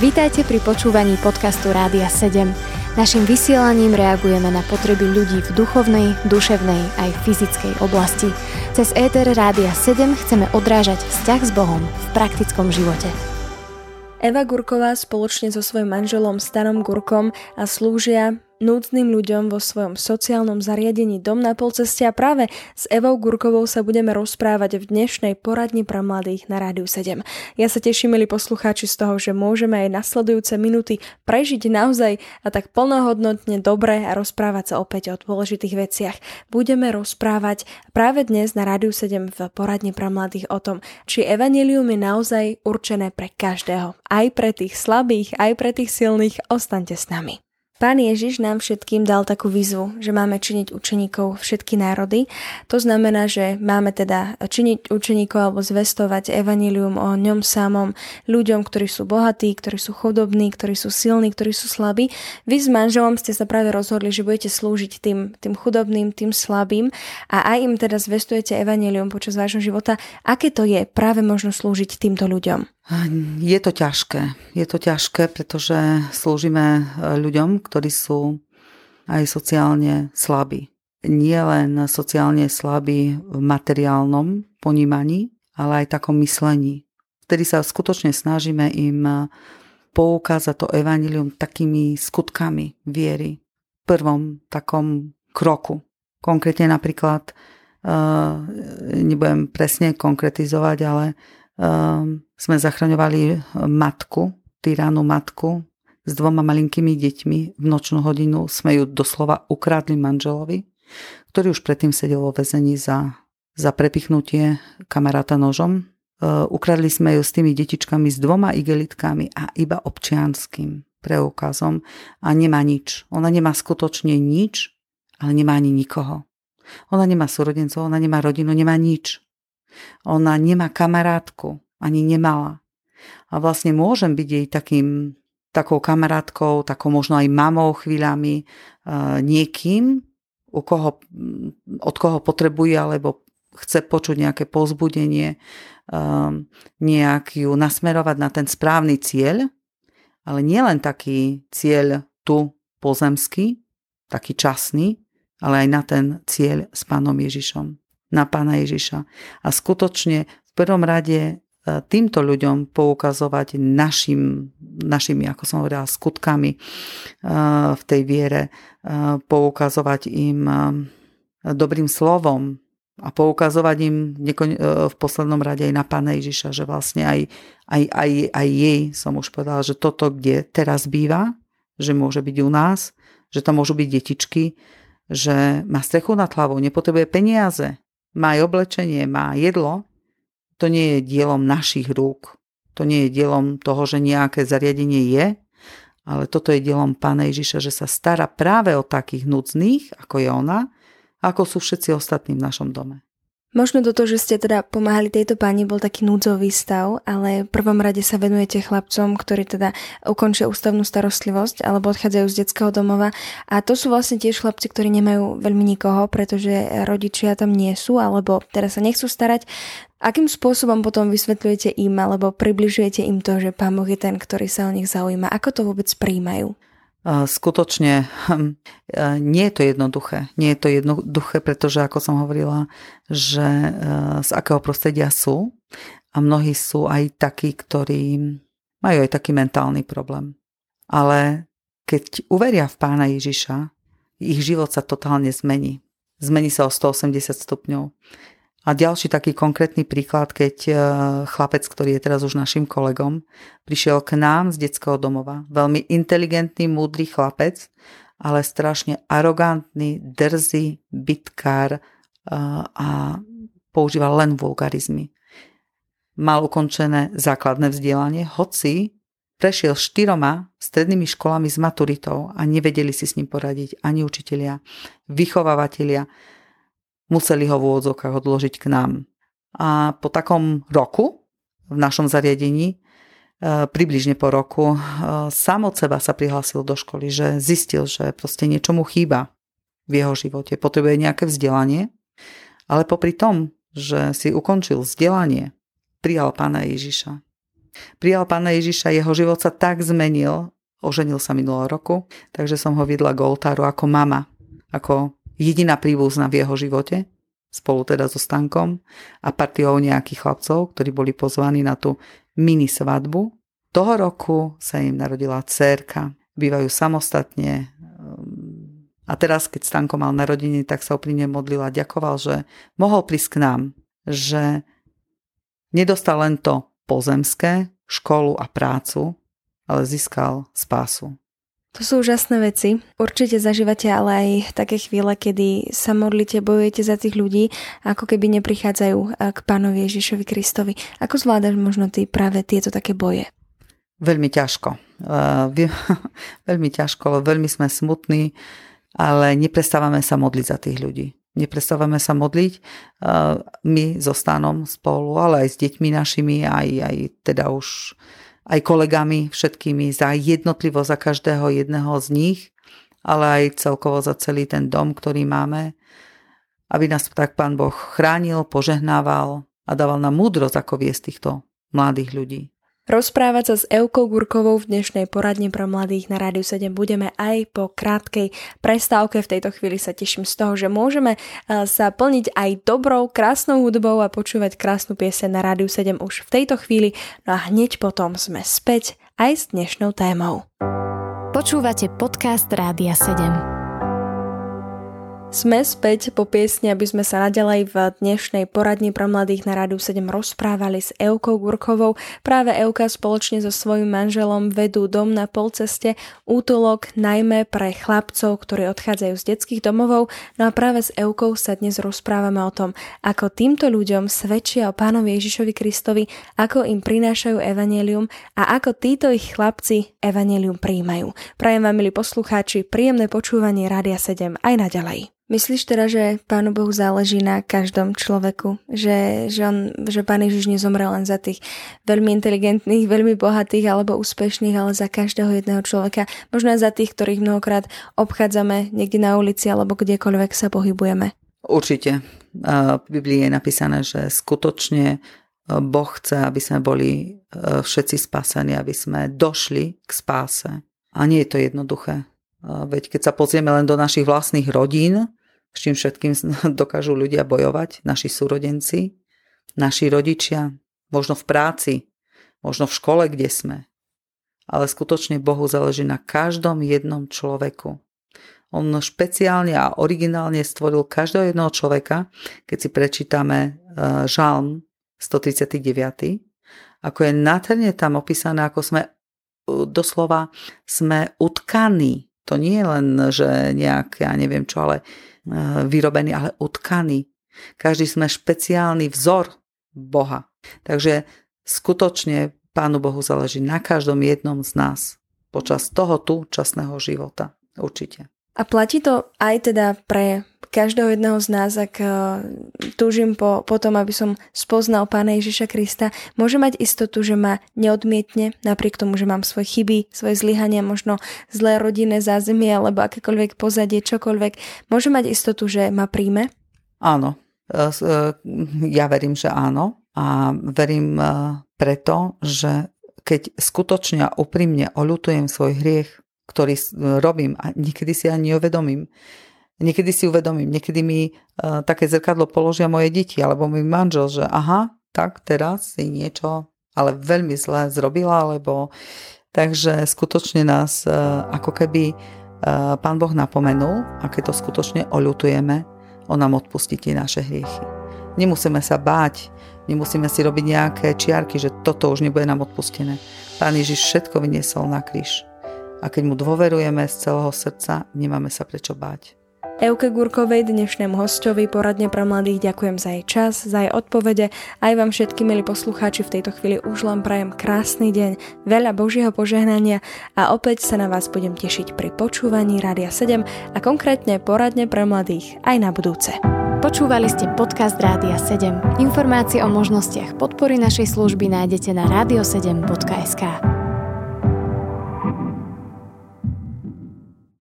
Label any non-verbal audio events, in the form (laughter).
Vítajte pri počúvaní podcastu Rádia 7. Naším vysielaním reagujeme na potreby ľudí v duchovnej, duševnej aj fyzickej oblasti. Cez ETR Rádia 7 chceme odrážať vzťah s Bohom v praktickom živote. Eva Gurková spoločne so svojím manželom Stanom Gurkom a slúžia núdznym ľuďom vo svojom sociálnom zariadení Dom na polceste a práve s Evou Gurkovou sa budeme rozprávať v dnešnej poradni pre mladých na Rádiu 7. Ja sa teším, milí poslucháči, z toho, že môžeme aj nasledujúce minúty prežiť naozaj a tak plnohodnotne dobre a rozprávať sa opäť o dôležitých veciach. Budeme rozprávať práve dnes na Rádiu 7 v poradni pre mladých o tom, či evanelium je naozaj určené pre každého. Aj pre tých slabých, aj pre tých silných. Ostaňte s nami. Pán Ježiš nám všetkým dal takú výzvu, že máme činiť učeníkov všetky národy. To znamená, že máme teda činiť učeníkov alebo zvestovať evanílium o ňom samom ľuďom, ktorí sú bohatí, ktorí sú chodobní, ktorí sú silní, ktorí sú slabí. Vy s manželom ste sa práve rozhodli, že budete slúžiť tým, tým chudobným, tým slabým a aj im teda zvestujete evanílium počas vášho života. Aké to je práve možno slúžiť týmto ľuďom? Je to ťažké. Je to ťažké, pretože slúžime ľuďom, ktorí sú aj sociálne slabí. Nie len sociálne slabí v materiálnom ponímaní, ale aj takom myslení. Vtedy sa skutočne snažíme im poukázať to evanilium takými skutkami viery. V prvom takom kroku. Konkrétne napríklad, e, nebudem presne konkretizovať, ale um, sme zachraňovali matku, tyránu matku s dvoma malinkými deťmi. V nočnú hodinu sme ju doslova ukradli manželovi, ktorý už predtým sedel vo väzení za, za prepichnutie kamaráta nožom. Uh, ukradli sme ju s tými detičkami s dvoma igelitkami a iba občianským preukazom a nemá nič. Ona nemá skutočne nič, ale nemá ani nikoho. Ona nemá súrodencov, ona nemá rodinu, nemá nič. Ona nemá kamarátku, ani nemala. A vlastne môžem byť jej takým, takou kamarátkou, takou možno aj mamou chvíľami, niekým, u koho, od koho potrebuje alebo chce počuť nejaké pozbudenie, nejak ju nasmerovať na ten správny cieľ, ale nie len taký cieľ tu pozemský, taký časný, ale aj na ten cieľ s pánom Ježišom na pána Ježiša. A skutočne v prvom rade e, týmto ľuďom poukazovať našim, našimi, ako som hovorila, skutkami e, v tej viere, e, poukazovať im dobrým slovom a poukazovať im v poslednom rade aj na pána Ježiša, že vlastne aj, aj, aj, aj jej som už povedala, že toto, kde teraz býva, že môže byť u nás, že tam môžu byť detičky, že má strechu nad hlavou, nepotrebuje peniaze, má aj oblečenie, má jedlo, to nie je dielom našich rúk. To nie je dielom toho, že nejaké zariadenie je, ale toto je dielom Pána Ježiša, že sa stará práve o takých núdznych, ako je ona, ako sú všetci ostatní v našom dome. Možno do toho, že ste teda pomáhali tejto pani, bol taký núdzový stav, ale v prvom rade sa venujete chlapcom, ktorí teda ukončia ústavnú starostlivosť alebo odchádzajú z detského domova. A to sú vlastne tiež chlapci, ktorí nemajú veľmi nikoho, pretože rodičia tam nie sú alebo teraz sa nechcú starať. Akým spôsobom potom vysvetľujete im alebo približujete im to, že Pán Boh je ten, ktorý sa o nich zaujíma? Ako to vôbec príjmajú? Skutočne hm, nie je to jednoduché. Nie je to jednoduché, pretože ako som hovorila, že e, z akého prostredia sú a mnohí sú aj takí, ktorí majú aj taký mentálny problém. Ale keď uveria v pána Ježiša, ich život sa totálne zmení. Zmení sa o 180 stupňov. A ďalší taký konkrétny príklad, keď e, chlapec, ktorý je teraz už našim kolegom, prišiel k nám z detského domova. Veľmi inteligentný, múdry chlapec, ale strašne arogantný, drzý, bitkár e, a používal len vulgarizmy. Mal ukončené základné vzdelanie, hoci prešiel štyroma strednými školami s maturitou a nevedeli si s ním poradiť ani učitelia, vychovávateľia museli ho v úvodzovkách odložiť k nám. A po takom roku v našom zariadení, e, približne po roku, e, sám od seba sa prihlásil do školy, že zistil, že proste niečo mu chýba v jeho živote. Potrebuje nejaké vzdelanie, ale popri tom, že si ukončil vzdelanie, prijal pána Ježiša. Prijal pána Ježiša, jeho život sa tak zmenil, oženil sa minulého roku, takže som ho videla k oltáru ako mama, ako jediná príbuzná v jeho živote, spolu teda so Stankom a partiou nejakých chlapcov, ktorí boli pozvaní na tú mini svadbu. Toho roku sa im narodila dcerka. Bývajú samostatne. A teraz, keď Stanko mal narodiny, tak sa oprímne modlila a ďakoval, že mohol prísť k nám. Že nedostal len to pozemské, školu a prácu, ale získal spásu. To sú úžasné veci. Určite zažívate ale aj také chvíle, kedy sa modlíte, bojujete za tých ľudí, ako keby neprichádzajú k pánovi Ježišovi Kristovi. Ako zvládaš možno ty práve tieto také boje? Veľmi ťažko. (laughs) veľmi ťažko, veľmi sme smutní, ale neprestávame sa modliť za tých ľudí. Neprestávame sa modliť my so stanom spolu, ale aj s deťmi našimi, aj, aj teda už aj kolegami všetkými za jednotlivo za každého jedného z nich, ale aj celkovo za celý ten dom, ktorý máme, aby nás tak Pán Boh chránil, požehnával a dával nám múdrosť, ako viesť týchto mladých ľudí. Rozprávať sa s Eukou Gurkovou v dnešnej poradni pro mladých na Rádiu 7 budeme aj po krátkej prestávke. V tejto chvíli sa teším z toho, že môžeme eh, sa plniť aj dobrou, krásnou hudbou a počúvať krásnu piese na Rádiu 7 už v tejto chvíli. No a hneď potom sme späť aj s dnešnou témou. Počúvate podcast Rádia 7. Sme späť po piesni, aby sme sa naďalej v dnešnej poradni pro mladých na Rádiu 7 rozprávali s Eukou Gurkovou. Práve Euka spoločne so svojím manželom vedú dom na polceste, útulok najmä pre chlapcov, ktorí odchádzajú z detských domovov. No a práve s Eukou sa dnes rozprávame o tom, ako týmto ľuďom svedčia o pánovi Ježišovi Kristovi, ako im prinášajú evanelium a ako títo ich chlapci evanelium príjmajú. Prajem vám, milí poslucháči, príjemné počúvanie Rádia 7 aj naďalej. Myslíš teda, že Pánu Bohu záleží na každom človeku? Že, že, on, že Pán Ježiš nezomrel len za tých veľmi inteligentných, veľmi bohatých alebo úspešných, ale za každého jedného človeka. Možno aj za tých, ktorých mnohokrát obchádzame niekde na ulici alebo kdekoľvek sa pohybujeme. Určite. V Biblii je napísané, že skutočne Boh chce, aby sme boli všetci spasení, aby sme došli k spáse. A nie je to jednoduché. Veď keď sa pozrieme len do našich vlastných rodín, s čím všetkým (laughs) dokážu ľudia bojovať, naši súrodenci, naši rodičia, možno v práci, možno v škole, kde sme. Ale skutočne Bohu záleží na každom jednom človeku. On špeciálne a originálne stvoril každého jedného človeka, keď si prečítame e, Žalm 139, ako je nádherne tam opísané, ako sme doslova sme utkaní. To nie je len, že nejaké, ja neviem čo, ale E, vyrobený, ale utkaný. Každý sme špeciálny vzor Boha. Takže skutočne Pánu Bohu záleží na každom jednom z nás počas toho tu časného života. Určite. A platí to aj teda pre každého jedného z nás, ak uh, túžim po, po tom, aby som spoznal Pána Ježiša Krista, môže mať istotu, že ma neodmietne, napriek tomu, že mám svoje chyby, svoje zlyhania, možno zlé rodinné zázemie alebo akékoľvek pozadie, čokoľvek. Môže mať istotu, že ma príjme? Áno, e, e, ja verím, že áno a verím preto, že keď skutočne a úprimne oľutujem svoj hriech, ktorý robím a niekedy si ani neuvedomím, Niekedy si uvedomím, niekedy mi uh, také zrkadlo položia moje deti alebo môj manžel, že aha, tak teraz si niečo ale veľmi zle zrobila, alebo takže skutočne nás uh, ako keby uh, Pán Boh napomenul a keď to skutočne oľutujeme, On nám odpustí tie naše hriechy. Nemusíme sa báť, nemusíme si robiť nejaké čiarky, že toto už nebude nám odpustené. Pán Ježiš všetko vyniesol na kríž. A keď mu dôverujeme z celého srdca, nemáme sa prečo báť. Euke Gurkovej, dnešnému hostovi poradne pre mladých, ďakujem za jej čas, za jej odpovede. Aj vám všetky, milí poslucháči, v tejto chvíli už len prajem krásny deň, veľa Božieho požehnania a opäť sa na vás budem tešiť pri počúvaní Rádia 7 a konkrétne poradne pre mladých aj na budúce. Počúvali ste podcast Rádia 7. Informácie o možnostiach podpory našej služby nájdete na radio7.sk.